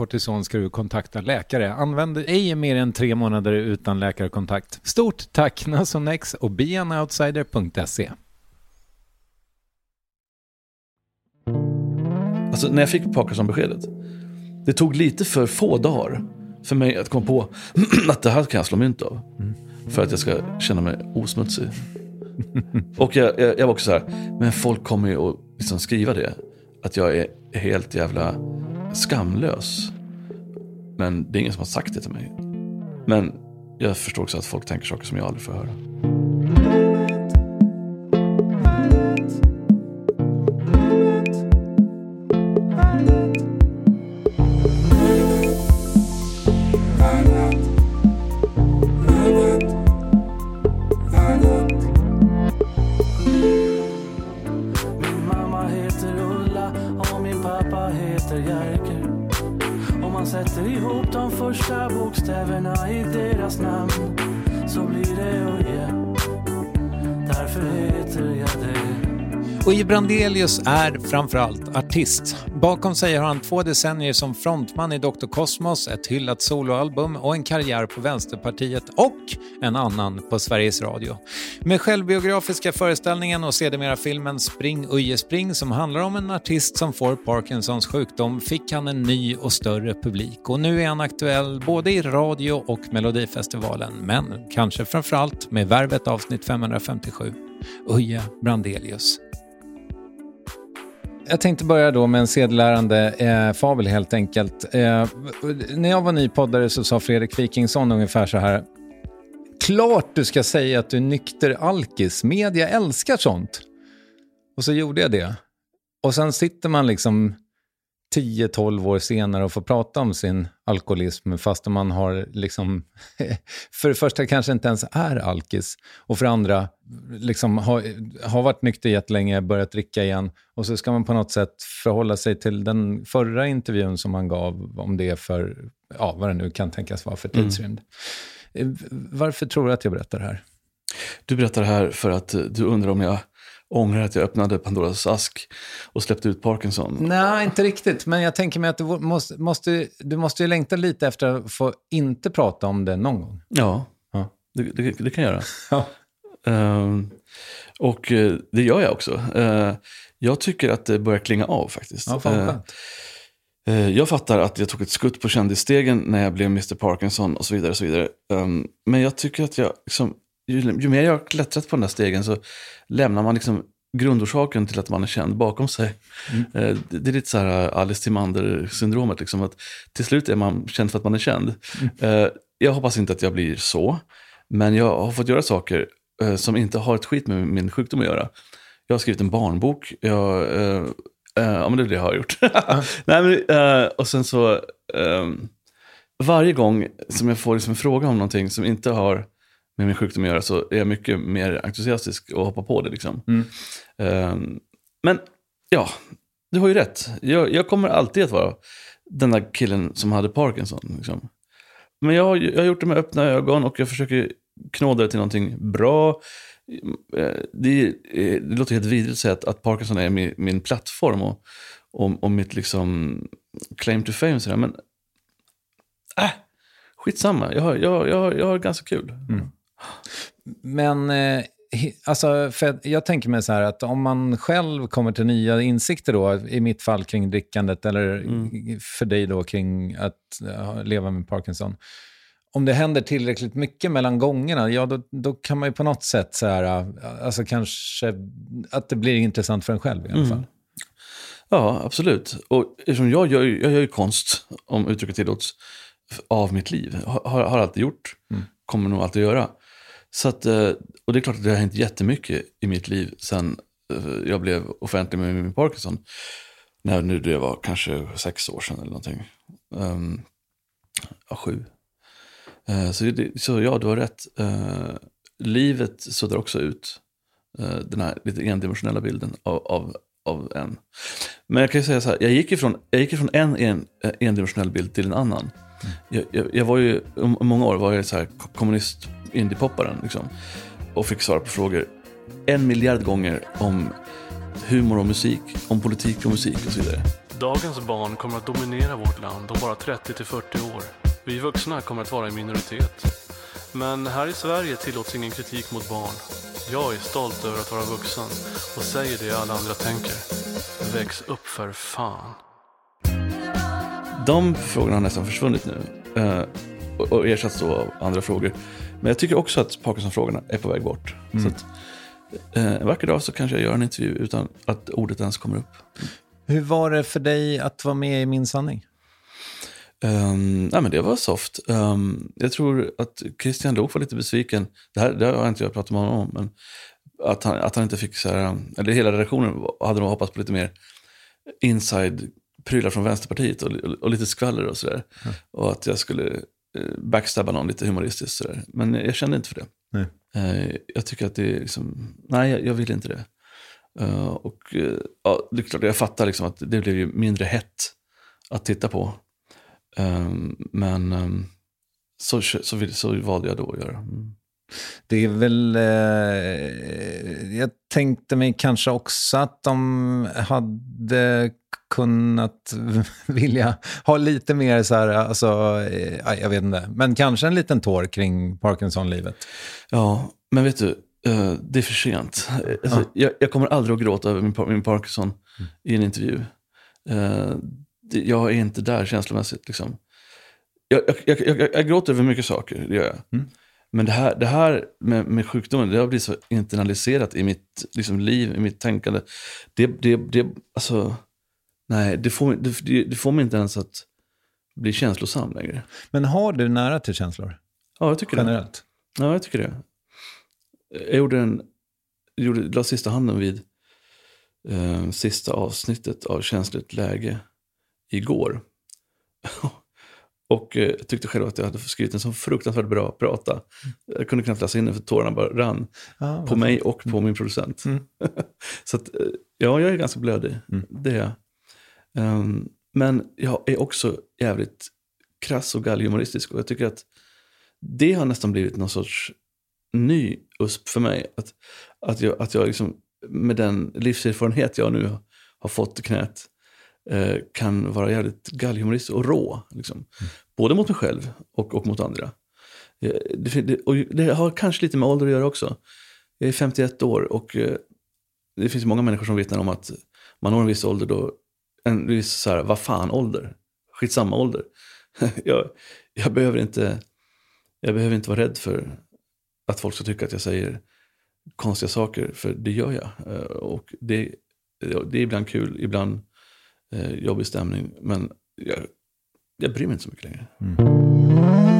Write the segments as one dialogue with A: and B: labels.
A: kortison ska du kontakta läkare. Använd ej mer än tre månader utan läkarkontakt. Stort tack Nasonex och beanoutsider.se.
B: Alltså när jag fick Parkinson-beskedet. Det tog lite för få dagar för mig att komma på att det här kan jag slå mynt av. För att jag ska känna mig osmutsig. Och jag, jag, jag var också så här, men folk kommer ju att liksom skriva det. Att jag är helt jävla skamlös. Men det är ingen som har sagt det till mig. Men jag förstår också att folk tänker saker som jag aldrig får höra.
A: Brandelius är framförallt artist. Bakom sig har han två decennier som frontman i Dr. Cosmos, ett hyllat soloalbum och en karriär på Vänsterpartiet och en annan på Sveriges Radio. Med självbiografiska föreställningen och sedermera filmen Spring Uje Spring som handlar om en artist som får Parkinsons sjukdom fick han en ny och större publik och nu är han aktuell både i radio och Melodifestivalen men kanske framförallt med Värvet avsnitt 557. Uje Brandelius. Jag tänkte börja då med en sedelärande eh, fabel helt enkelt. Eh, när jag var ny poddare så sa Fredrik Wikingsson ungefär så här. Klart du ska säga att du är nykter alkis. Media älskar sånt. Och så gjorde jag det. Och sen sitter man liksom 10-12 år senare och får prata om sin alkoholism fast man har liksom, för det första kanske inte ens är alkis och för det andra liksom har, har varit nykter jättelänge, börjat dricka igen och så ska man på något sätt förhålla sig till den förra intervjun som man gav om det för, ja vad det nu kan tänkas vara för tidsrymd. Varför tror du att jag berättar det här?
B: Du berättar det här för att du undrar om jag ångrar att jag öppnade Pandoras ask och släppte ut Parkinson.
A: Nej, inte riktigt. Men jag tänker mig att du måste, måste, du måste ju längta lite efter att få inte prata om det någon gång.
B: Ja,
A: Ja.
B: Det, det, det kan jag göra.
A: Ja.
B: Ehm, och eh, det gör jag också. Eh, jag tycker att det börjar klinga av faktiskt.
A: Ja, fan
B: Eh, Jag fattar att jag tog ett skutt på kändisstegen när jag blev Mr Parkinson och så vidare. Och så vidare. Um, men jag tycker att jag, liksom, ju, ju mer jag har klättrat på den här stegen så lämnar man liksom grundorsaken till att man är känd bakom sig. Eh, det, är lite så här uh, Alice Timander-syndromet. Liksom, att till slut är man känd för att man är känd. Eh, jag hoppas inte att jag blir så. Men jag har fått göra saker eh, som inte har ett skit med min sjukdom att göra. Jag har skrivit en barnbok. Jag, eh, eh, ja, men det är det jag har gjort. Nej, men, eh, och sen så, varje gång som jag får liksom en fråga om någonting som inte har med min sjukdom att göra så är jag mycket mer entusiastisk och hoppar på det. Liksom. Ehm, men ja, du har ju rätt. Jag, jag kommer alltid att vara den där killen som hade Parkinson. Liksom. Men jag, har- jag har gjort det med öppna ögon och jag försöker knåda det till någonting bra. Eh, Det, eh, det låter helt vidrigt att säga att, att Parkinson är min, min plattform och, och, och mitt liksom claim to fame. Sådär. Men äh, skitsamma, jag har, jag, jag, jag har ganska kul.
A: Men eh, alltså, jag tänker mig så här att om man själv kommer till nya insikter då, i mitt fall kring drickandet eller för dig då kring att ja, leva med Parkinson. Om det händer tillräckligt mycket mellan gångerna, ja då, då kan man ju på något sätt så här, alltså kanske att det blir intressant för en själv i alla fall.
B: Ja, absolut. Och eftersom jag gör, jag gör ju konst, om uttrycket tillåts, av mitt liv. Har, har alltid gjort, kommer nog alltid göra. Så att, eh, och det är klart att det har hänt jättemycket i mitt liv sen eh, jag blev offentlig med min Parkinson. När nu det var kanske sex år sedan eller någonting. Um, ja, sju. Eh, så, det, så ja, du har rätt. Uh, livet suddar också ut uh, den här lite endimensionella bilden av, av, av en. Men jag kan ju säga så här, jag gick ifrån, jag gick ifrån en, en endimensionell bild till en annan. Jag, jag, jag var ju, många år var jag så här kommunist indiepopparen liksom. Och fick svara på frågor en miljard gånger om humor och musik, om politik och musik och så vidare.
C: Dagens barn kommer att dominera vårt land om bara 30-40 år. Vi vuxna kommer att vara i minoritet. Men här i Sverige tillåts ingen kritik mot barn. Jag är stolt över att vara vuxen och säger det alla andra tänker. Väx upp för fan.
B: De frågorna har nästan försvunnit nu eh, och ersatts då av andra frågor. Men jag tycker också att Parkinson-frågorna är på väg bort. Så att, eh, en vacker dag så kanske jag gör en intervju utan att ordet ens kommer upp.
A: Hur var det för dig att vara med i Min sanning?
B: Um, nej, men det var soft. Ehm, jag tror att Christian Lok var lite besviken. Det här det har inte jag pratat med honom om. Men att han, att han inte fick så här, eller hela redaktionen hade nog hoppats på lite mer inside-prylar från Vänsterpartiet och, och, och lite skvaller och sådär. Och att jag skulle backstabba någon lite humoristiskt sådär. Men jag kände inte för det.
A: Nej.
B: Eh, jag tycker att det är liksom, nej jag, vill inte det. Eh, och eh, ja, det är klart, jag fattar liksom att det blev ju mindre hett att titta på. Men så, så, vill, så valde jag då att göra. Mm.
A: Det är väl... Eh, jag tänkte mig kanske också att de hade kunnat vilja ha lite mer så här, alltså, eh, ja, jag vet inte, men kanske en liten tår kring Parkinson-livet.
B: Ja, men vet du, eh, det är för sent. Alltså, jag, jag kommer aldrig att gråta över min, min Parkinson i en intervju. Eh, jag är inte där känslomässigt. Liksom. Jag, jag, jag, gråter över mycket saker, det gör jag. Men det här, det här med, med sjukdomen, det har blivit så internaliserat i mitt liksom, liv, i mitt tänkande. Det, det, det, alltså, nej, det får, det, det, det får mig inte ens att bli känslosam längre.
A: Men har du nära till känslor?
B: Ja, jag tycker det.
A: Generellt?
B: Ja, jag tycker det. Jag gjorde en, gjorde, la sista handen vid eh, sista avsnittet av Känsligt läge igår. Och eh, tyckte själv att jag hade skrivit en så fruktansvärt bra prata. Jag kunde knappt läsa in den för tårarna bara rann.
A: Ja,
B: På mig och på min producent. så att, eh, ja, jag är ganska blödig. Det är jag. Ehm, men jag är också jävligt krass och galghumoristisk. Och jag tycker att det har nästan blivit någon sorts ny USP för mig. Att, att jag, att jag liksom med den livserfarenhet jag nu har fått i knät eh, kan vara jävligt galghumoristisk och rå. Liksom. Både mot mig själv och, och mot andra. Eh, Det, det, och det har kanske lite med ålder att göra också. Jag är 51 år och eh, det finns många människor som vittnar om att man når en viss ålder då, en viss så här, vad fan ålder, skitsamma ålder. jag, jag, behöver inte, jag behöver inte vara rädd för att folk ska tycka att jag säger konstiga saker, för det gör jag. Eh, och det, det är ibland kul, ibland eh, jobbig stämning, men jag, jag bryr mig inte så mycket längre. Mm.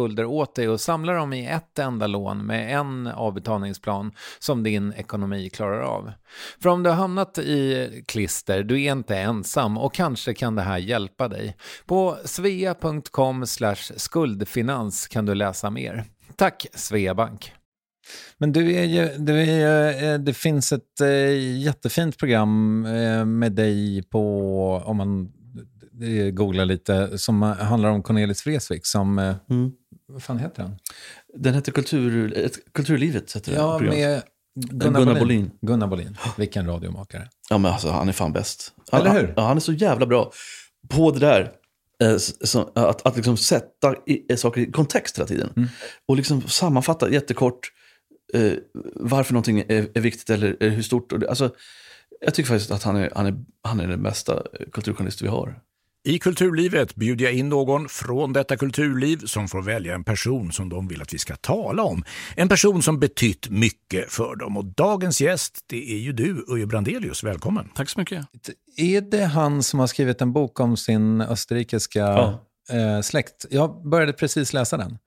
A: åt dig och samla dem i ett enda lån med en avbetalningsplan som din ekonomi klarar av. För om du har hamnat i klister, du är inte ensam och kanske kan det här hjälpa dig. På svea.com skuldfinans kan du läsa mer. Tack Sveabank! Men du är ju, du är, ju, eh, det finns ett eh, jättefint program eh, med dig på, om man eh, googlar lite, som handlar om Cornelis Vreeswijk som, eh,
B: Mm.
A: vad fan heter han?
B: Den heter Kultur, Kulturlivet. Heter det
A: Ja,
B: programmet.
A: med Gunnar,
B: Gunnar
A: Bolin.
B: Bolin.
A: Gunnar Bolin, vilken radiomakare.
B: Ja, men alltså, han är fan bäst. Han,
A: Eller hur?
B: Han, ja, han är så jävla bra på det där. eh, att, att liksom sätta i, eh, saker i kontext hela tiden.
A: Mm.
B: Och liksom sammanfatta jättekort eh, varför någonting är, är viktigt eller, eller hur stort. Det, alltså, jag tycker faktiskt att han är, han är, han är den bästa eh, kulturjournalist vi har.
D: I Kulturlivet bjuder jag in någon från detta kulturliv som får välja en person som de vill att vi ska tala om. En person som betytt mycket för dem. Och dagens gäst, det är ju du, Uje Brandelius. Välkommen.
B: Tack så mycket.
A: Är det han som har skrivit en bok om sin österrikiska
B: Ja.
A: eh, släkt? Jag började precis läsa den.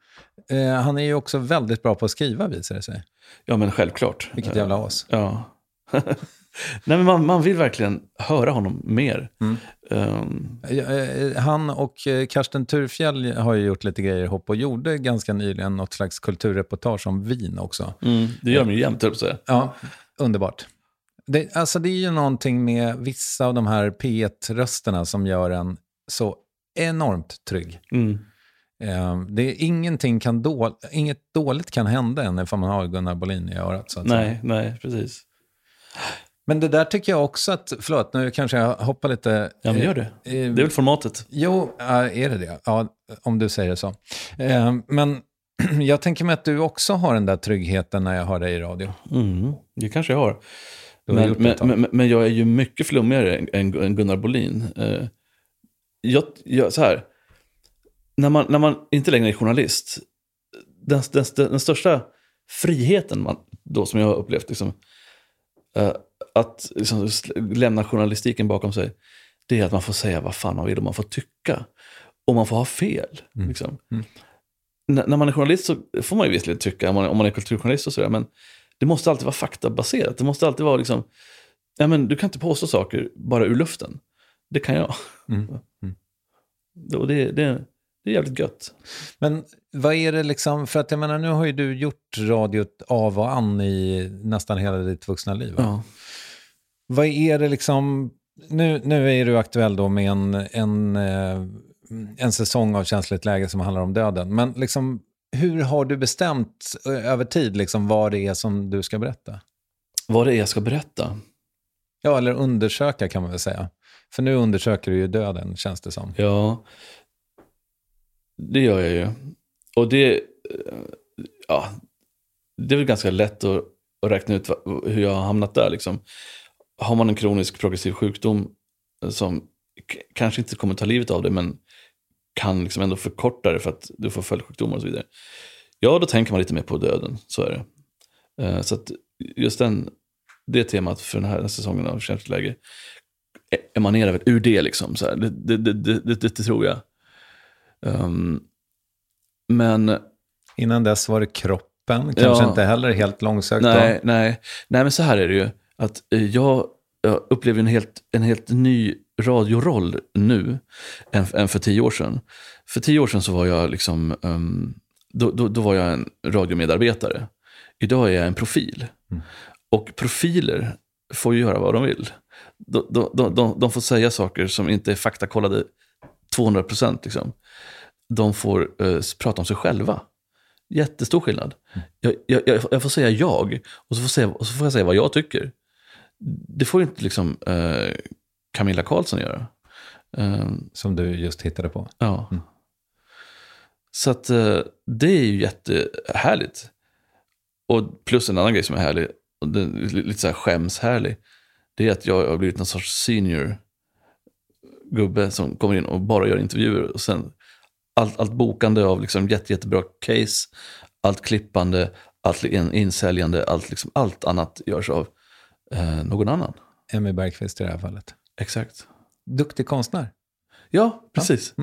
A: Eh, han är ju också väldigt bra på att skriva visar det sig.
B: Ja, men självklart.
A: Vilket jävla as.
B: Ja. Nej, men man, man vill verkligen höra honom mer.
A: Mm.
B: Ehm,
A: Eh, Han och eh, Karsten Turfjell har ju gjort lite grejer ihop och gjorde ganska nyligen något slags kulturreportage om vin också.
B: mm, det gör mig jämt, höll jag på att säga.
A: Ja, underbart. Det, alltså det är ju någonting med vissa av de här P1-rösterna som gör en så enormt trygg.
B: Mm.
A: Eh, det är ingenting kan då, inget dåligt kan hända än ifall man har Gunnar Bolin i örat. Så att säga.
B: Nej, nej, precis.
A: Men det där tycker jag också att, förlåt nu kanske jag hoppar lite.
B: Ja, men gör det.
A: Eh,
B: Det är väl formatet.
A: Jo, är det det? Ja, om du säger det så. Eh, men jag tänker mig att du också har den där tryggheten när jag har dig i radio.
B: Mm, det kanske jag har. Men,
A: det
B: men, men, men jag är ju mycket flummigare än, än, Gunnar Bolin. Eh, jag, jag, så här, när man, när man inte längre är journalist, den, den, den största friheten man, då, som jag har upplevt, liksom, att liksom, lämna journalistiken bakom sig, det är att man får säga vad fan man vill och man får tycka. Och man får ha fel. Liksom. N- när man är journalist så får man ju visserligen tycka, om man, om man är kulturjournalist och sådär, men det måste alltid vara faktabaserat. Det måste alltid vara liksom, ja, men du kan inte påstå saker bara ur luften. Det kan jag. Och det, det, det är jävligt gött.
A: Men vad är det liksom, för att jag menar nu har ju du gjort radiot av och an i nästan hela ditt vuxna liv. va?
B: Ja.
A: Vad är det liksom, nu, nu är du aktuell då med en, en, eh, en säsong av känsligt läge som handlar om döden. Men liksom, hur har du bestämt eh, över tid liksom vad det är som du ska berätta?
B: Vad det är jag ska berätta.
A: Ja, eller undersöka kan man väl säga. För nu undersöker du ju döden, känns det som.
B: Ja, det gör jag ju. Och det, eh, ja, det är väl ganska lätt att, att räkna ut hur jag har hamnat där. Liksom. Har man en kronisk progressiv sjukdom eh, som kanske inte kommer ta livet av dig, men kan liksom ändå förkorta det för att du får följdsjukdomar och så vidare. Ja, då tänker man lite mer på döden, så är det. Eh, så att just den, det temat för den här säsongen av Känsligt läge emanerar väl ur det. Liksom, så här. Det, det, det, det, det, det tror jag. Ehm, men
A: Innan dess var det kroppen, kanske
B: Ja.
A: inte heller helt långsökt. då.
B: nej, nej, nej, men så här är det ju. Att eh, jag, jag upplever en helt, en helt ny radioroll nu än, än för tio år sedan. För tio år sedan så var jag liksom, ehm, då, då, då var jag en radiomedarbetare. Idag är jag en profil. Och profiler får ju göra vad de vill. De, de, de, de, de får säga saker som inte är faktakollade 200 procent. Liksom. De får eh, prata om sig själva. Jättestor skillnad. Jag, jag, jag, får säga jag och så får, säga, och så får jag säga vad jag tycker. Det får inte liksom eh, Camilla Karlsson göra. Eh,
A: Som du just hittade på.
B: Ja. Så att eh, det är ju jättehärligt. Och plus en annan grej som är härlig, och är lite så här skämshärlig, det är att jag har blivit någon sorts senior gubbe som kommer in och bara gör intervjuer. Och sen allt, allt bokande av liksom jätte, jättebra case, allt klippande, allt in- insäljande, allt, liksom, allt annat görs av eh, någon annan.
A: Emmy Bergqvist i det här fallet.
B: Exakt.
A: Duktig konstnär.
B: Ja, precis.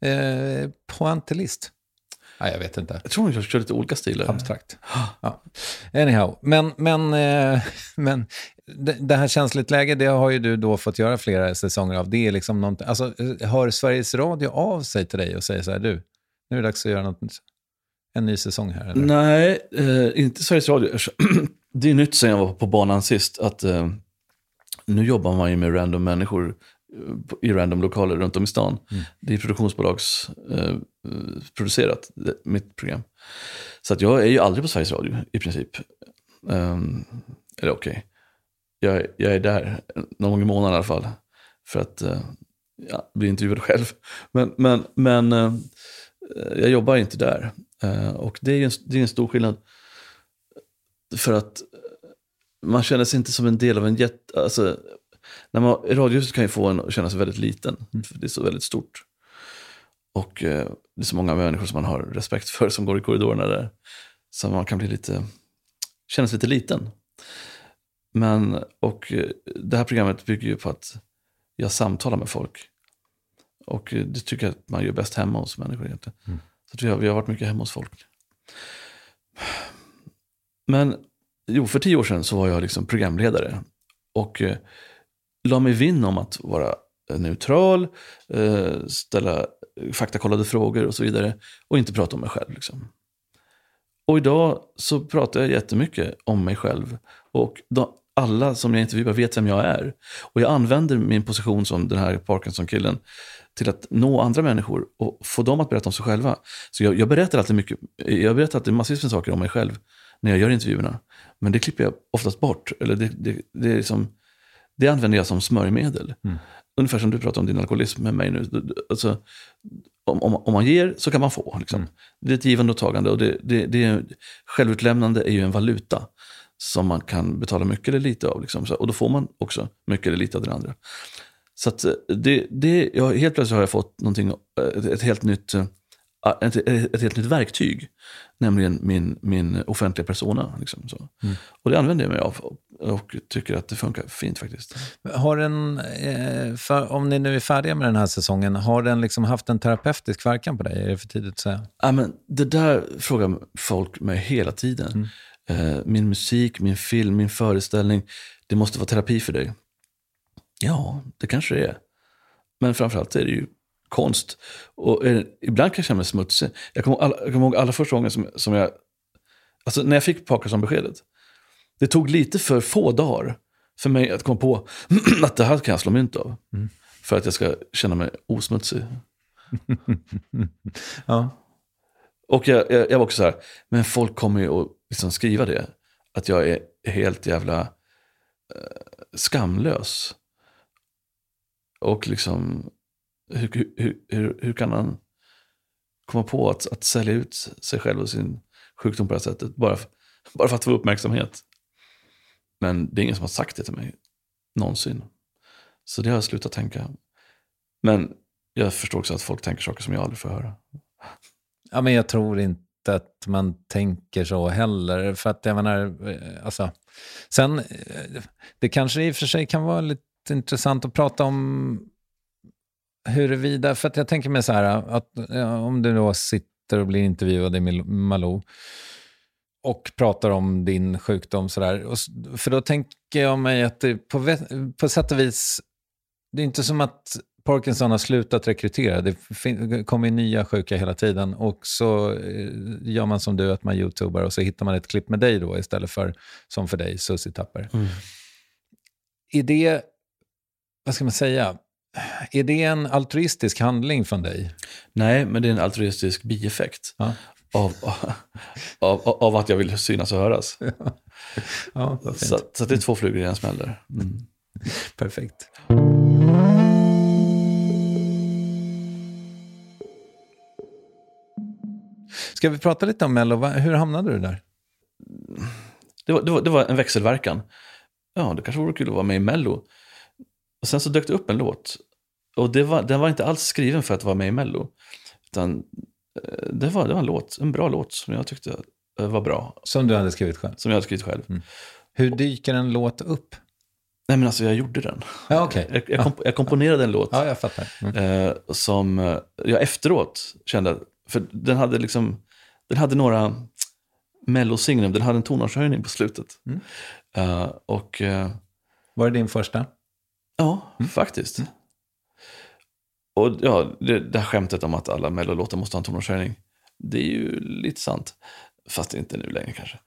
A: Eh, pointillist. Nej, jag vet inte.
B: Jag tror hon kör, lite olika stilar.
A: Abstrakt. Ja. Anyhow, men, men, eh, men det, det här känsligt läge, det har ju du då fått göra flera säsonger av. Det är liksom alltså, eh, hör Sveriges Radio av sig till dig och säger så här, du, nu är det dags att göra något, en ny säsong här? Eller?
B: Nej, eh, inte Sveriges Radio. Det är nytt sen jag var på banan sist. Att eh, nu jobbar man ju med random människor i random lokaler runt om i stan. Det är produktionsbolagsproducerat, eh, mitt program. Så att jag är ju aldrig på Sveriges Radio i princip. Um, eller okej, jag, jag är där någon gång i månaden i alla fall. För att eh, ja, bli intervjuad själv. Men, men, men eh, jag jobbar inte där. Eh, och det är, en, det är en stor skillnad. För att man känner sig inte som en del av en jätte... Alltså, när man, radiohuset kan ju få en att känna sig väldigt liten. För det är så väldigt stort. Och eh, det är så många människor som man har respekt för som går i korridorerna där. Så man kan bli lite, känna sig lite liten. Men, och eh, det här programmet bygger ju på att jag samtalar med folk. Och eh, det tycker jag att man gör bäst hemma hos människor egentligen. Så att vi, har, vi har varit mycket hemma hos folk. Men jo, för tio år sedan så var jag liksom programledare. Och eh, la mig vinn om att vara eh, neutral, eh, ställa faktakollade frågor och så vidare. Och inte prata om mig själv. Liksom. Och idag så pratar jag jättemycket om mig själv. Och de, alla som jag intervjuar vet vem jag är. Och jag använder min position som den här Parkinson-killen till att nå andra människor och få dem att berätta om sig själva. Så jag, jag berättar alltid mycket, jag berättar alltid massvis med saker om mig själv när jag gör intervjuerna. Men det klipper jag oftast bort. Eller det, det, det, är liksom, det använder jag som smörjmedel.
A: Mm.
B: Ungefär som du pratar om din alkoholism med mig nu. Alltså, om, om, om man ger så kan man få. Liksom.
A: Mm.
B: Det är ett givande och tagande. Och det, det, det är, självutlämnande är ju en valuta som man kan betala mycket eller lite av. Liksom. Så, och då får man också mycket eller lite av den andra. Så att det, det, jag, helt plötsligt har jag fått någonting, ett, ett helt nytt eh, ett, ett helt nytt verktyg. Nämligen min, min offentliga persona. Liksom, så.
A: Mm.
B: Och det använder jag mig av och tycker att det funkar fint faktiskt.
A: Har den, eh, för, om ni nu är färdiga med den här säsongen, har den liksom haft en terapeutisk verkan på dig? Är det för tidigt att säga?
B: Ja, men det där frågar folk mig hela tiden.
A: Mm.
B: Eh, min musik, min film, min föreställning, det måste vara terapi för dig. Ja, det kanske det är. Men framförallt är det ju konst. Och eh, ibland kan jag känna mig smutsig. Jag kommer, alla, jag kommer ihåg alla första gången som, som jag... Alltså när jag fick Parkinson-beskedet. Det tog lite för få dagar för mig att komma på att det här kan jag slå mynt av.
A: Mm.
B: För att jag ska känna mig osmutsig.
A: ja.
B: Och jag, jag, jag var också så här, men folk kommer ju att liksom skriva det. Att jag är helt jävla eh, skamlös. Och liksom, hur, hur, hur, hur kan han komma på att, att sälja ut sig själv och sin sjukdom på det här sättet? Bara, för, bara för att få uppmärksamhet. Men det är ingen som har sagt det till mig någonsin. Så det har jag slutat tänka. Men jag förstår också att folk tänker saker som jag aldrig får höra.
A: Ja, men jag tror inte att man tänker så heller. För att jag menar, eh, alltså, sen, eh, det kanske i och för sig kan vara lite intressant att prata om huruvida, för att jag tänker mig så här, att ja, om du då sitter och blir intervjuad i Malou och pratar om din sjukdom sådär, och för då tänker jag mig att det på, på sätt och vis, det är inte som att Parkinson har slutat rekrytera. Det kommer nya sjuka hela tiden. Och så eh, gör man som du, att man youtubar och så hittar man ett klipp med dig då istället för som för dig, Susie Tapper. Är det, vad ska man säga, är det en altruistisk handling från dig?
B: Nej, men det är en altruistisk bieffekt.
A: Ja.
B: Av, av, av, att jag vill synas och höras.
A: Ja, fint.
B: Så, så det är två flugor i en smäll där. Mm.
A: Perfekt. Ska vi prata lite om Mello? Hur hamnade du där?
B: Det, var, det, var, det var en växelverkan. Ja, det kanske vore kul att vara med i Mello. Och sen så dök det upp en låt. Och det var, den var inte alls skriven för att vara med i Mello. Utan det var, det var en låt, en bra låt som jag tyckte eh, var bra.
A: Som du hade skrivit själv.
B: Som jag hade skrivit själv.
A: Hur dyker en låt upp?
B: Nej men alltså jag gjorde den.
A: Ja, okej.
B: Jag, jag, komp- jag komponerade en låt.
A: Ja, jag fattar. Mm.
B: Eh, som eh, jag efteråt kände, för den hade liksom, den hade några mellosignum, den hade en tonartshöjning på slutet.
A: Mm.
B: Eh, och eh,
A: Var det din första?
B: ja, faktiskt. Och ja, det, det här skämtet om att alla mellolåtar måste ha en tonartshöjning, det är ju lite sant. Fast inte nu längre kanske.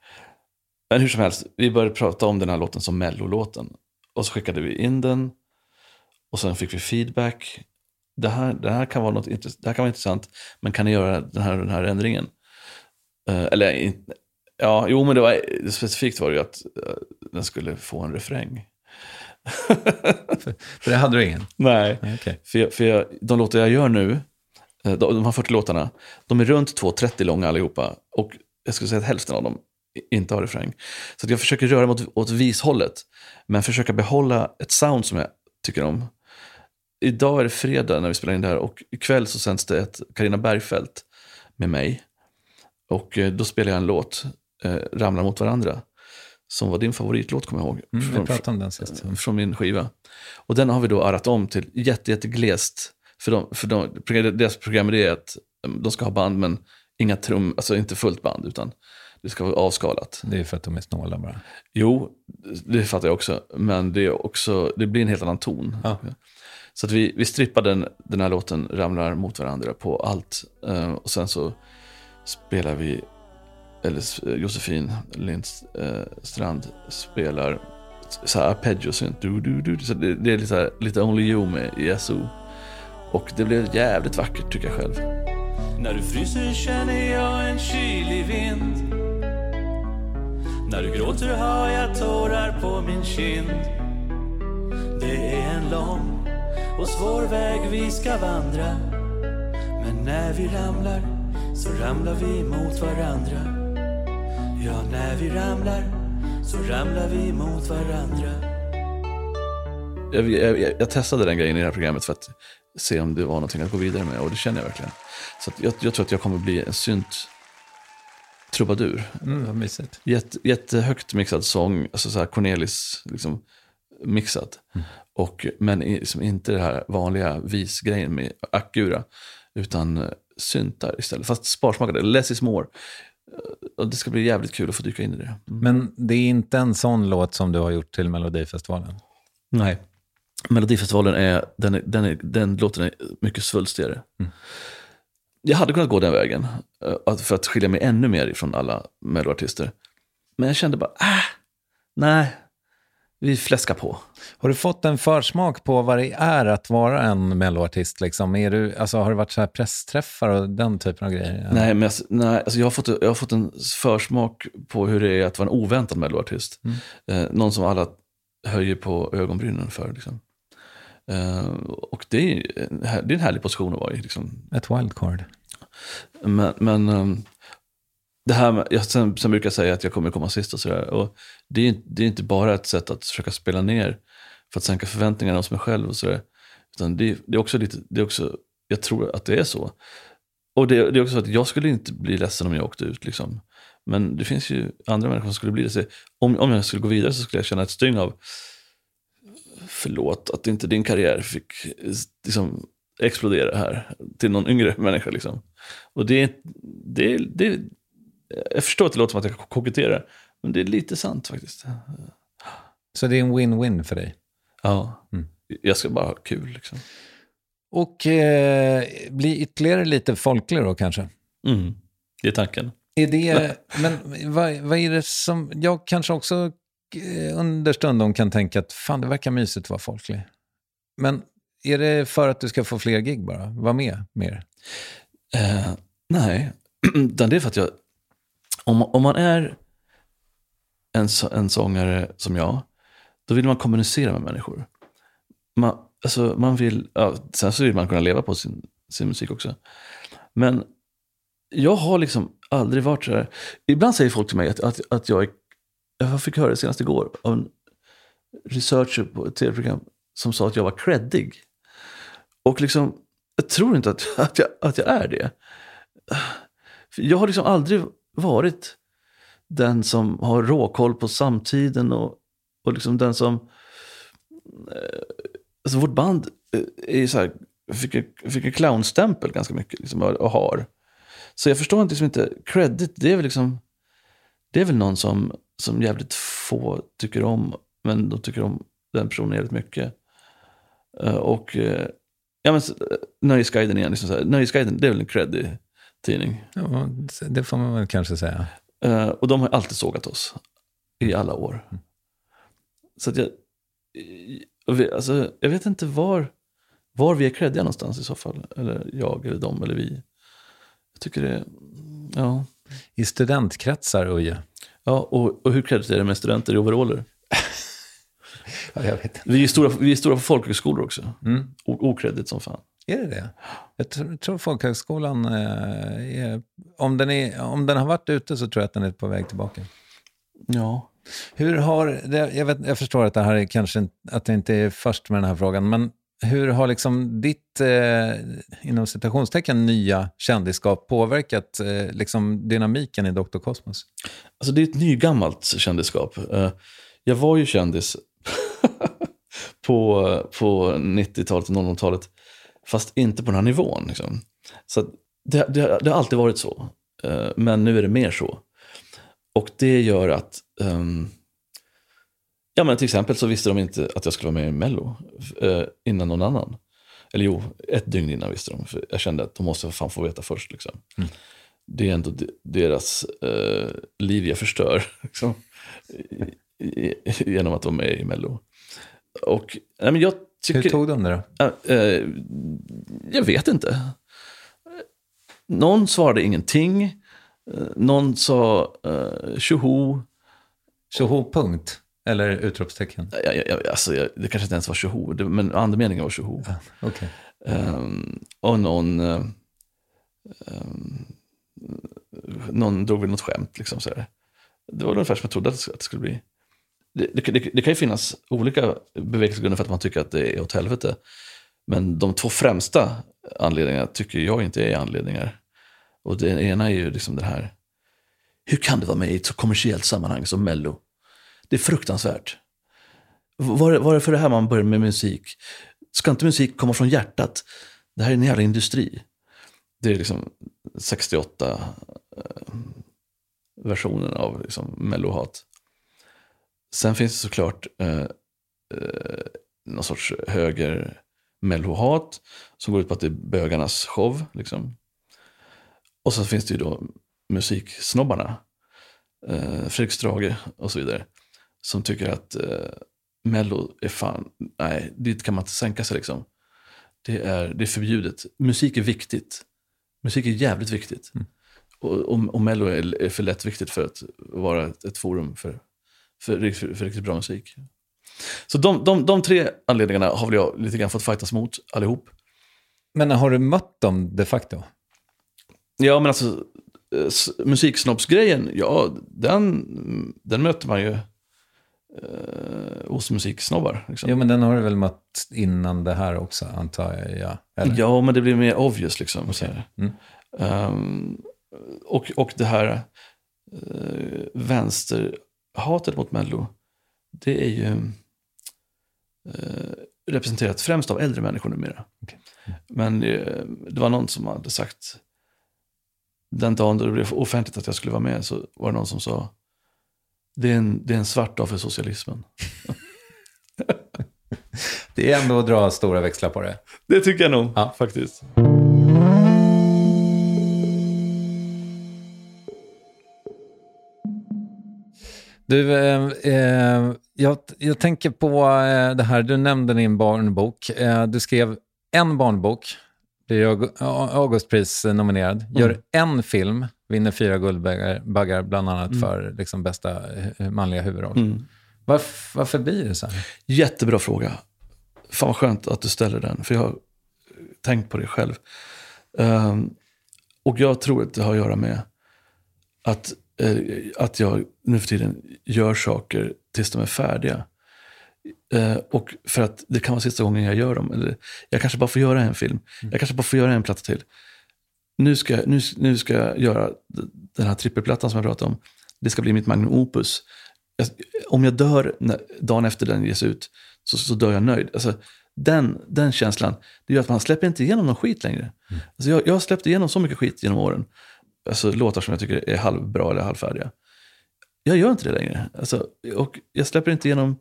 B: Men hur som helst, vi började prata om den här låten som mellolåten. Och så skickade vi in den. Och sen fick vi feedback. Det här, det här, kan, vara något, det här kan vara intressant, men kan ni göra den här, den här ändringen? Uh, eller, in, ja, jo men det var, specifikt var det ju att uh, den skulle få en refräng.
A: För det hade du ingen?
B: Nej,
A: okej.
B: för, jag, för jag, de låtar jag gör nu, eh, de, de här 40 låtarna, de är runt 2.30 långa allihopa. Och jag skulle säga att hälften av dem inte har refräng. Så jag försöker röra mig åt, åt vishållet, men försöka behålla ett sound som jag tycker om. Idag är det fredag när vi spelar in det här och ikväll så sänds det ett Carina Bergfeldt med mig. Och eh, då spelar jag en låt, eh, Ramlar mot varandra, som var din favoritlåt kommer jag ihåg.
A: Mm, vi
B: Från-
A: pratade om den sist.
B: från min skiva. Och den har vi då arrat om till jätte, jätteglest. För, de, för de, deras program är att um, de ska ha band men inga trum, alltså inte fullt band utan det ska vara avskalat.
A: Det är för att de är snåla bara.
B: Jo, det fattar jag också. Men det, är också, det blir en helt annan ton.
A: Ja.
B: Så att vi, vi strippar den, den här låten, ramlar mot varandra på allt. Eh, och sen så spelar vi, eller Josefin Lindstrand eh, spelar så här arpeggiosynt. Du, du, du. Så det, det är lite, här, lite Only You med ESO. Och det blev jävligt vackert tycker jag själv.
C: När du fryser känner jag en kylig vind När du gråter har jag tårar på min kind Det är en lång och svår väg vi ska vandra Men när vi ramlar så ramlar vi mot varandra Ja, när vi ramlar så ramlar vi mot varandra
B: Jag, jag, jag, jag testade den grejen i det här programmet för att se om det var någonting att gå vidare med och det känner jag verkligen. Så att jag, jag tror att jag kommer bli en synt trubadur.
A: Mm, vad mysigt.
B: Jätte, jättehögt mixad sång, alltså så här Cornelis liksom, mixat. Och, men i- liksom inte det här vanliga visgrejen med akura, utan syntar istället. Fast sparsmakade, less is more. Och det ska bli jävligt kul att få dyka in i det. Mm.
A: Men det är inte en sån låt som du har gjort till Melodifestivalen?
B: Nej. Melodifestivalen är, den, är, den, är, den låten är mycket svulstigare. Jag hade kunnat gå den vägen, eh, för att skilja mig ännu mer ifrån alla melloartister. Men jag kände bara, äh, nej, vi fläskar på.
A: Har du fått en försmak på vad det är att vara en melloartist? Liksom? Är du, alltså, har det varit så här pressträffar och den typen av grejer?
B: Nej, men jag, nej, alltså jag, har fått, jag har fått en försmak på hur det är att vara en oväntad melloartist. Eh, någon som alla höjer på ögonbrynen för. Liksom. Eh, och det är, det är en härlig position att vara i. Liksom.
A: Ett wildcard.
B: Men, men ehm, det här med, jag, sen, sen brukar jag säga att jag kommer komma sist och sådär. Och det, är, det är inte bara ett sätt att försöka spela ner för att sänka förväntningarna hos mig själv och sådär. Utan det, det är också lite, det är också, jag tror att det är så. Och det, det är också så att jag skulle inte bli ledsen om jag åkte ut. Liksom. Men det finns ju andra människor som skulle bli det. Om, om jag skulle gå vidare så skulle jag känna ett styng av förlåt att inte din karriär fick liksom, explodera här till någon yngre människa. Liksom. Och det, det, det, jag förstår att det låter som att jag koketterar, men det är lite sant faktiskt.
A: Så det är en win-win för dig?
B: Ja, jag ska bara ha kul. Liksom.
A: Och eh, bli ytterligare lite folklig då kanske?
B: Mm. Det är tanken.
A: Är det, men vad, vad är det som, jag kanske också eh, understundom kan tänka att fan det verkar mysigt att vara folklig. Men är det för att du ska få fler gig bara? Var med mer?
B: Eh, nej, det är för att jag, om, om man är en, en sångare som jag, då vill man kommunicera med människor. Man, alltså, man vill, ja, sen så vill man kunna leva på sin, sin musik också. Men jag har liksom aldrig varit så här. Ibland säger folk till mig att, att, att jag är, jag fick höra det senast igår av en researcher på ett tv-program som sa att jag var creddig. Och liksom, jag tror inte att, att, jag, att jag är det. Jag har liksom aldrig varit den som har råkoll på samtiden och, och liksom den som... Eh, alltså vårt band eh, är ju så här, fick, fick en clownstämpel ganska mycket liksom, och och har. Så jag förstår inte, liksom inte, credit, det är väl liksom, det är väl någon som, som jävligt få tycker om, men de tycker om den personen jävligt mycket. Eh, och eh, ja, men, Nöjesguiden igen, liksom så här, Nöjesguiden, det är väl en creddig tidning.
A: Ja, det får man väl kanske säga.
B: Eh, och de har alltid sågat oss i alla år. Så att jag, alltså, jag vet inte var, var vi är creddiga någonstans i så fall. Eller jag, eller de, eller vi. Jag tycker det, ja.
A: I studentkretsar, Uje.
B: ja och, och hur creddigt är det med studenter i overaller?
A: Ja, jag vet.
B: Vi är stora, vi är stora på folkhögskolor också.
A: Mm.
B: Okreddigt som fan.
A: Är det det? Jag tror, folkhögskolan eh, är, om den, är, om den har varit ute så tror jag att den är på väg tillbaka.
B: Ja.
A: Hur har, jag, vet, jag förstår att det här är kanske att det inte är först med den här frågan, men hur har liksom ditt, eh, inom citationstecken, nya kändisskap påverkat eh, liksom dynamiken i Dr. Cosmos?
B: Alltså det är ett nygammalt kändisskap. Eh, Jag var ju kändis på, på 90-talet och 00-talet, fast inte på den här nivån. Liksom. Så det, det, det har alltid varit så, Eh, men nu är det mer så. Och det gör att, ehm, ja men till exempel så visste de inte att jag skulle vara med i Mello eh, innan någon annan. Eller jo, ett dygn innan visste de, för jag kände att de måste fan få veta först. Liksom det är ändå de- deras eh, liv jag förstör. Liksom. i- genom att de är i Mello. Och nej, men jag tycker...
A: Hur tog de det då?
B: Ja, eh, jag vet inte. Någon svarade ingenting. Eh, Någon sa uh, tjoho.
A: Tjoho punkt? Eller utropstecken?
B: Ja, ja, ja, alltså, jag, det kanske inte ens var tjoho, men andemeningen var tjoho.
A: Okej.
B: Ehm, och någon, eh, ehm, någon drog väl något skämt. Liksom, så här. Det var ungefär som jag trodde att det skulle bli. Det, det, det, det kan ju finnas olika bevekelsegrunder för att man tycker att det är åt helvete. Men de två främsta anledningarna tycker jag inte är anledningar. Och det ena är ju liksom det här, hur kan det vara med i ett så kommersiellt sammanhang som Mello? Det är fruktansvärt. Var, var det för det här man börjar med musik? Ska inte musik komma från hjärtat? Det här är en jävla industri. Det är liksom 68 eh, versionen av liksom mellohat. Sen finns det såklart eh, eh, någon sorts höger mellohat som går ut på att det är bögarnas show. Liksom. Och så finns det ju då musiksnobbarna, eh, Fredrik Strage och så vidare, som tycker att eh, Mello är fan, nej, dit kan man inte sänka sig liksom. Det är, det är förbjudet. Musik är viktigt. Musik är jävligt viktigt. Och, och, och Mello är, är för lätt viktigt för att vara ett, ett forum för, för, för, för riktigt bra musik. Så de, de, de tre anledningarna har väl jag lite grann fått fightas mot allihop.
A: Men har du mött dem de facto?
B: Ja, men alltså eh, musiksnobbsgrejen, ja, den, den möter man ju eh, hos musiksnobbar. Liksom.
A: Jo, men den har du väl mött innan det här också, antar jag? Eller?
B: Ja, men det blir mer obvious liksom. Här.
A: Mm.
B: Ehm, och, och det här uh, vänsterhatet mot Mello, det är ju eh, representerat främst av äldre människor numera.
A: Okej.
B: Men eh, det var någon som hade sagt, den dagen då det blev offentligt att jag skulle vara med, så var det någon som sa, det är en, det är en svart dag för socialismen.
A: Det är ändå att dra stora växlar på det.
B: Det tycker jag nog,
A: Ja.
B: faktiskt.
A: Du, eh, eh, jag, jag tänker på eh, det här, du nämnde din barnbok. Eh, du skrev en barnbok, blir Augustpris-nominerad, gör en film, vinner fyra Guldbaggar, baggar, bland annat för liksom, bästa eh, manliga huvudroll.
B: Mm.
A: Varf, varför blir det så här?
B: Jättebra fråga. Fan vad skönt att du ställer den, för jag har tänkt på det själv. Ehm, och jag tror att det har att göra med att, eh, att jag nu för tiden gör saker tills de är färdiga. Eh, och för att det kan vara sista gången jag gör dem. Eller jag kanske bara får göra en film. Jag kanske bara får göra en platta till. Nu ska, nu, nu ska jag göra den här trippelplattan som jag pratade om. Det ska bli mitt magnum opus. Jag, om jag dör när, dagen efter den ges ut, så, så dör jag nöjd. Alltså, den, den känslan, det gör att man släpper inte igenom någon skit längre. Alltså, jag, jag har släppt igenom så mycket skit genom åren. Alltså låtar som jag tycker är halvbra eller halvfärdiga. Jag gör inte det längre. Alltså, och jag släpper inte igenom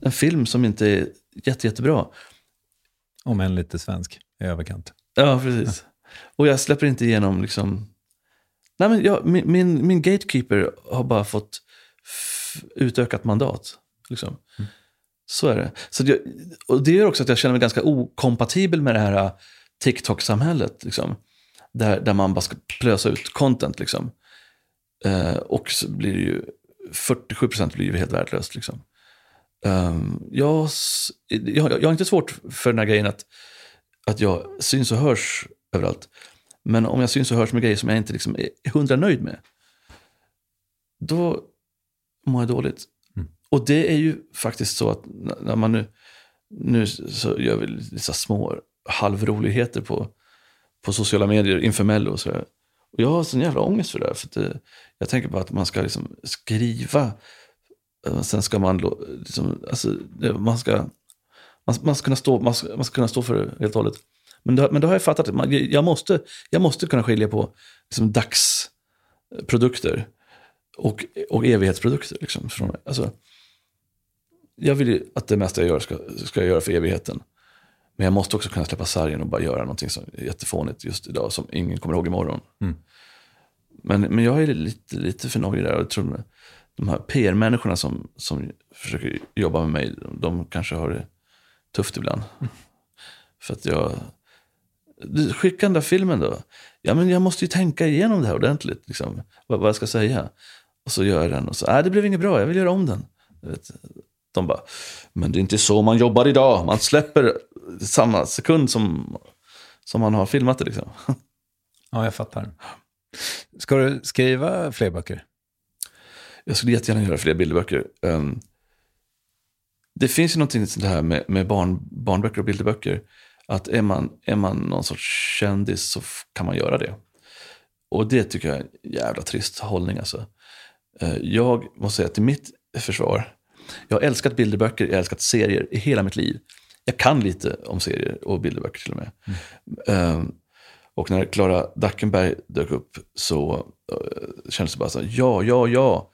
B: en film som inte är jätte, jättebra.
A: Om en lite svensk i överkant.
B: Ja, precis. Och jag släpper inte igenom liksom... Nej, men jag, min, min, min gatekeeper har bara fått utökat mandat. Liksom. Så är det. Så jag, och det gör också att jag känner mig ganska okompatibel med det här uh, TikTok-samhället. Liksom, där, där man bara ska plösa ut content. Liksom. Eh, och så blir det ju 47% blir ju helt värdelöst. Liksom. Ehm, jag, jag, jag har inte svårt för den här grejen att, att jag syns och hörs överallt. Men om jag syns och hörs med grejer som jag inte liksom är hundra nöjd med, då mår jag dåligt. Och det är ju faktiskt så att när man nu, nu så gör vi lite så små halvroligheter på, på sociala medier inför Mello och sådär. Och jag har sån jävla ångest för det. där. För att det, jag tänker bara att man ska liksom skriva, eh, sen ska man, liksom, alltså, man ska, man, man, ska kunna stå, man, ska, man ska kunna stå för det helt och hållet. Men då, men då har jag fattat att jag, måste, jag måste kunna skilja på liksom, dagsprodukter och, och evighetsprodukter. Liksom, från, alltså, jag vill ju att det mesta jag gör ska, ska jag göra för evigheten. Men jag måste också kunna släppa sargen och bara göra någonting som är jättefånigt just idag som ingen kommer ihåg imorgon.
A: Mm.
B: Men, men jag är lite, lite för nojig där och tror, de här PR-människorna som, som försöker jobba med mig, de kanske har det tufft ibland. För att jag... Skicka den där filmen då. Ja, men jag måste ju tänka igenom det här ordentligt. Liksom, vad, vad jag ska säga. Och så gör jag den och så, nej det blev inget bra, jag vill göra om den. De bara, men det är inte så man jobbar idag. Man släpper samma sekund som, som man har filmat det. Liksom.
A: Ja, jag fattar. Ska du skriva fler böcker?
B: Jag skulle jättegärna göra fler bilderböcker. Um, det finns ju någonting sånt här med, med barn, barnböcker och bilderböcker. Att är man, är man någon sorts kändis så kan man göra det. Och det tycker jag är en jävla trist hållning. Alltså. Eh, Jag måste säga att i mitt försvar, jag har älskat bilderböcker, jag har älskat serier i hela mitt liv. Jag kan lite om serier och bilderböcker till och med. Um, och när Klara Dackenberg dök upp så uh, kändes det bara så ja, ja, ja.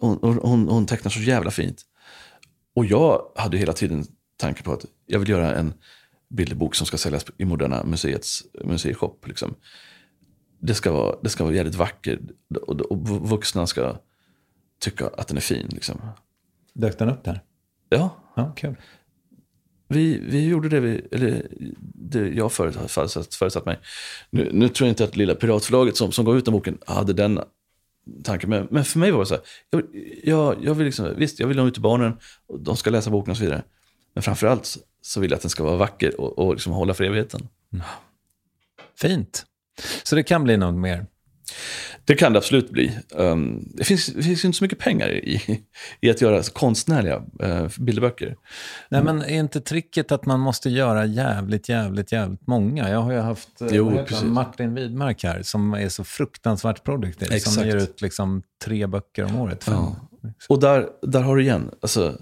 B: Hon, hon, hon tecknar så jävla fint. Och jag hade hela tiden tanke på att jag vill göra en bilderbok som ska säljas i Moderna Museets museishop. Liksom. Det, ska vara, det ska vara jävligt vackert och, och vuxna ska tycka att den är fin. Liksom.
A: Dök den upp där?
B: Ja,
A: Ja, kul
B: vi, vi gjorde det, vi, eller det jag förutsatt, förutsatt mig. Nu, nu tror jag inte att lilla piratförlaget som, som gav ut den boken hade den tanken. Men, men för mig var det så här, jag, jag, jag vill liksom, visst jag vill nå ut till barnen, och de ska läsa boken och så vidare. Men framför allt så vill jag att den ska vara vacker och, och liksom hålla för evigheten.
A: Fint. Så det kan bli något mer?
B: Det kan det absolut bli. Um, det, finns, det finns inte så mycket pengar i, i att göra konstnärliga uh, bilderböcker.
A: Nej, men är inte tricket att man måste göra jävligt, jävligt, jävligt många? Jag har ju haft eh,
B: Jo,
A: Martin Widmark här, som är så fruktansvärt produktiv. Som
B: Exakt.
A: ger ut liksom tre böcker om året.
B: Ja. Och där, där har du igen. Alltså,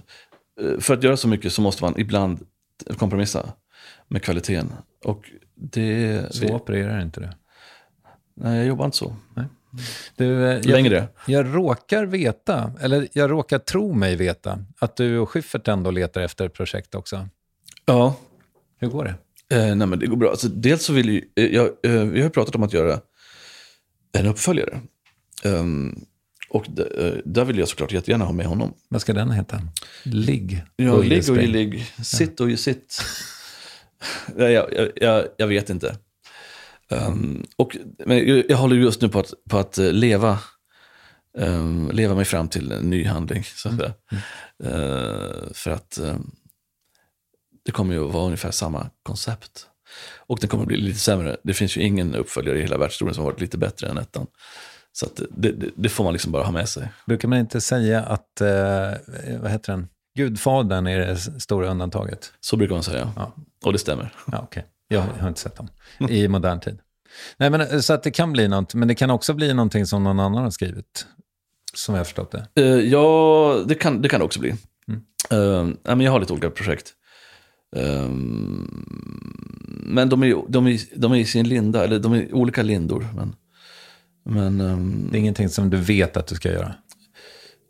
B: eh, för att göra så mycket så måste man ibland kompromissa med kvaliteten. Och det...
A: Så opererar inte det.
B: Nej, jag jobbar inte så.
A: Du, eh, jag,
B: Längre.
A: Jag råkar veta, eller jag råkar tro mig veta, att du och Schyffert ändå letar efter projekt också.
B: Ja,
A: Hur går det?
B: eh, nej, men det går bra. Alltså, dels så vill ju, eh, jag, eh, vi har pratat om att göra en uppföljare. Ehm, och d- eh, där vill jag såklart jättegärna ha med honom.
A: Vad ska den heta? Ligg.
B: Ja, ligg och ligg, sitt och sitt. Nej, jag, jag, jag, jag vet inte. Um, och, men jag, håller just nu på att, på att eh, leva, um, leva mig fram till en ny handling. Så att säga. Eh, för att um, det kommer ju att vara ungefär samma koncept. Och den kommer att bli lite sämre. Det finns ju ingen uppföljare i hela världshistorien som har varit lite bättre än ettan. Så det, det, det får man liksom bara ha med sig.
A: Brukar man inte säga att, eh, vad heter den? Gudfadern är det stora undantaget?
B: Så brukar man säga.
A: Ja.
B: Och det stämmer.
A: Ja, okej. Jag har inte sett dem i modern tid. Nej, men, eh, så att det kan bli något, men det kan också bli någonting som någon annan har skrivit. Som jag har förstått det.
B: Eh, ja, det kan det kan också bli.
A: Mm.
B: Ja, men jag har lite olika projekt. Eh, men de är, de, är, de är i sin linda, eller de är olika lindor. Men, men ehm,
A: Det är ingenting som du vet att du ska göra.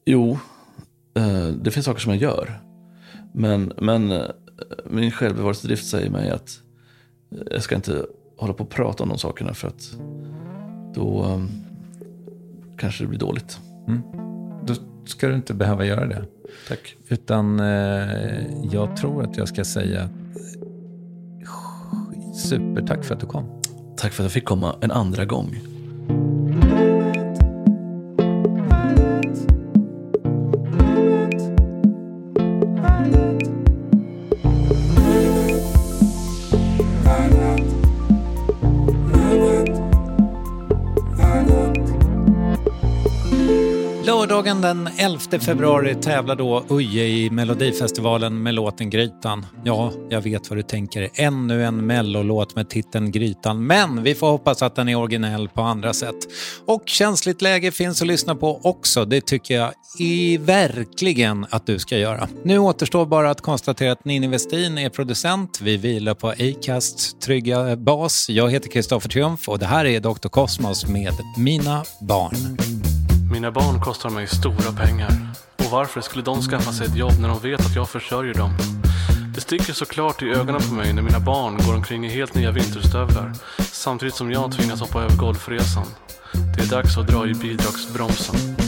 B: jo, det finns saker som jag gör. Men, men min självbevarelsedrift säger mig att jag ska inte hålla på och prata om de sakerna för att då ehm, kanske det blir dåligt.
A: Då ska du inte behöva göra det.
B: Tack.
A: Utan eh, jag tror att jag ska säga eh, supertack för att du kom.
B: Tack för att jag fick komma en andra gång.
A: Den 11 februari tävlar då Uje i Melodifestivalen med låten Grytan. Ja, jag vet vad du tänker. Ännu en mellolåt med titeln Grytan. Men vi får hoppas att den är originell på andra sätt. Och känsligt läge finns att lyssna på också. Det tycker jag i verkligen att du ska göra. Nu återstår bara att konstatera att Ninni Westin är producent. Vi vilar på Acasts trygga bas. Jag heter Kristoffer Triumf och det här är Dr. Kosmos med Mina barn.
E: Mina barn kostar mig stora pengar. Och varför skulle de skaffa sig ett jobb när de vet att jag försörjer dem? Det sticker såklart i ögonen på mig när mina barn går omkring i helt nya vinterstövlar samtidigt som jag tvingas hoppa över golfresan. Det är dags att dra i bidragsbromsen.